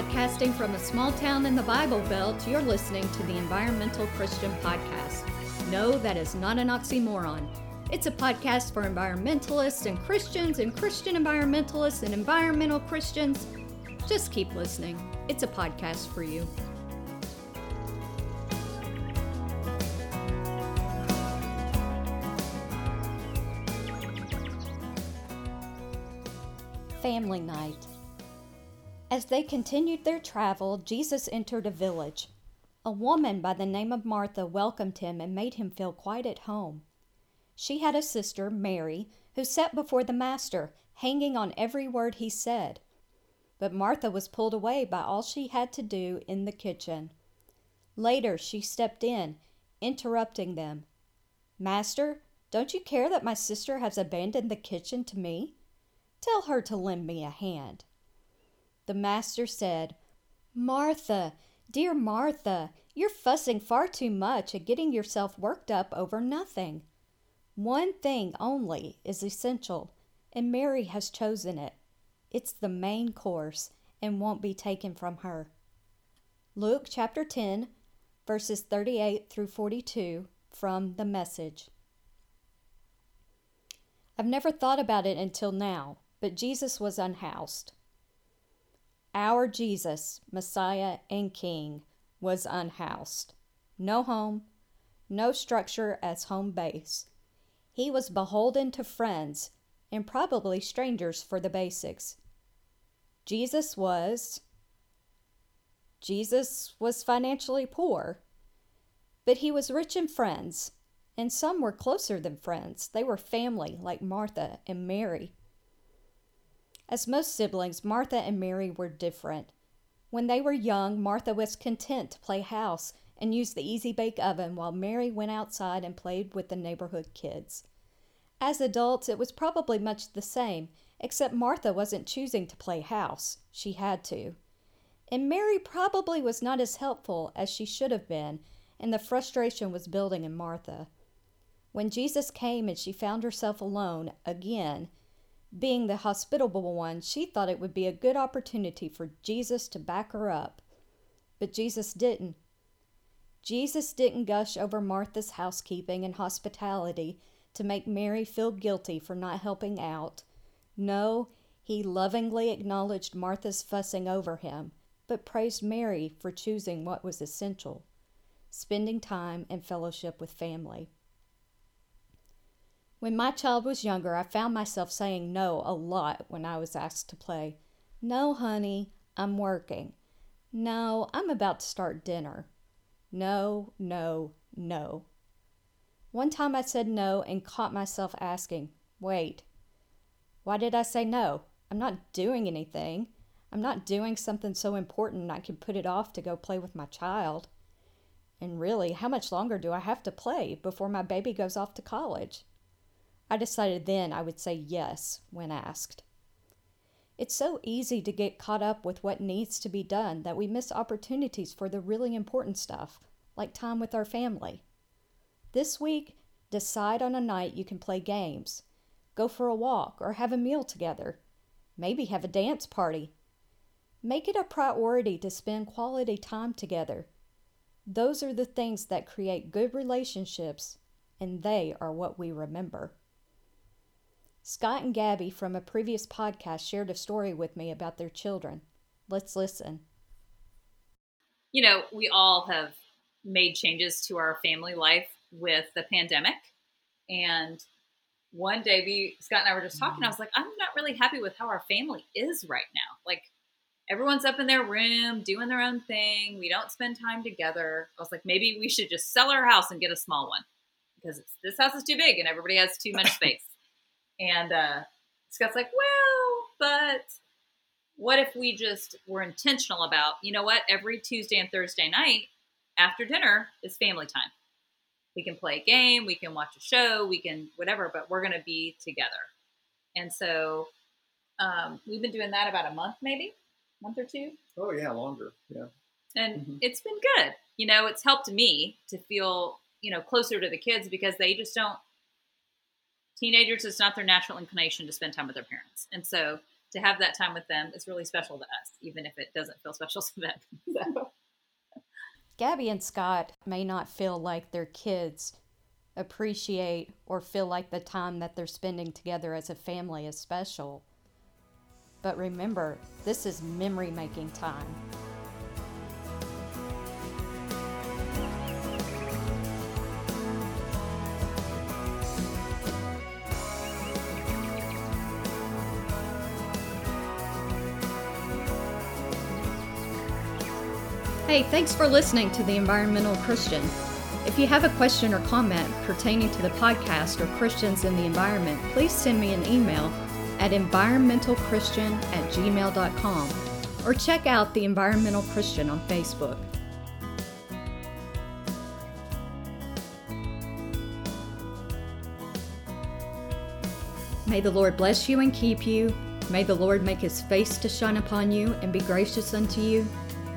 Podcasting from a small town in the Bible Belt, you're listening to the Environmental Christian Podcast. No, that is not an oxymoron. It's a podcast for environmentalists and Christians and Christian environmentalists and environmental Christians. Just keep listening. It's a podcast for you. Family Night. As they continued their travel, Jesus entered a village. A woman by the name of Martha welcomed him and made him feel quite at home. She had a sister, Mary, who sat before the Master, hanging on every word he said. But Martha was pulled away by all she had to do in the kitchen. Later, she stepped in, interrupting them. Master, don't you care that my sister has abandoned the kitchen to me? Tell her to lend me a hand. The master said, Martha, dear Martha, you're fussing far too much and getting yourself worked up over nothing. One thing only is essential, and Mary has chosen it. It's the main course and won't be taken from her. Luke chapter 10, verses 38 through 42 from the message. I've never thought about it until now, but Jesus was unhoused. Our Jesus, Messiah and King, was unhoused. No home, no structure as home base. He was beholden to friends and probably strangers for the basics. Jesus was Jesus was financially poor, but he was rich in friends, and some were closer than friends. They were family, like Martha and Mary. As most siblings, Martha and Mary were different. When they were young, Martha was content to play house and use the easy bake oven while Mary went outside and played with the neighborhood kids. As adults, it was probably much the same, except Martha wasn't choosing to play house. She had to. And Mary probably was not as helpful as she should have been, and the frustration was building in Martha. When Jesus came and she found herself alone again, being the hospitable one, she thought it would be a good opportunity for Jesus to back her up. But Jesus didn't. Jesus didn't gush over Martha's housekeeping and hospitality to make Mary feel guilty for not helping out. No, he lovingly acknowledged Martha's fussing over him, but praised Mary for choosing what was essential spending time and fellowship with family. When my child was younger, I found myself saying no a lot when I was asked to play. No, honey, I'm working. No, I'm about to start dinner. No, no, no. One time I said no and caught myself asking, wait, why did I say no? I'm not doing anything. I'm not doing something so important I can put it off to go play with my child. And really, how much longer do I have to play before my baby goes off to college? I decided then I would say yes when asked. It's so easy to get caught up with what needs to be done that we miss opportunities for the really important stuff, like time with our family. This week, decide on a night you can play games, go for a walk, or have a meal together. Maybe have a dance party. Make it a priority to spend quality time together. Those are the things that create good relationships, and they are what we remember. Scott and Gabby from a previous podcast shared a story with me about their children. Let's listen. You know, we all have made changes to our family life with the pandemic. And one day we Scott and I were just talking, I was like, I'm not really happy with how our family is right now. Like everyone's up in their room doing their own thing. We don't spend time together. I was like, maybe we should just sell our house and get a small one because this house is too big and everybody has too much space. And uh, Scott's like, well, but what if we just were intentional about, you know what, every Tuesday and Thursday night after dinner is family time. We can play a game, we can watch a show, we can whatever, but we're going to be together. And so um, we've been doing that about a month, maybe month or two. Oh yeah, longer. Yeah. And mm-hmm. it's been good. You know, it's helped me to feel, you know, closer to the kids because they just don't teenagers it's not their natural inclination to spend time with their parents and so to have that time with them is really special to us, even if it doesn't feel special to them. Gabby and Scott may not feel like their kids appreciate or feel like the time that they're spending together as a family is special. But remember, this is memory making time. Hey, thanks for listening to The Environmental Christian. If you have a question or comment pertaining to the podcast or Christians in the environment, please send me an email at environmentalchristian at gmail.com or check out The Environmental Christian on Facebook. May the Lord bless you and keep you. May the Lord make his face to shine upon you and be gracious unto you.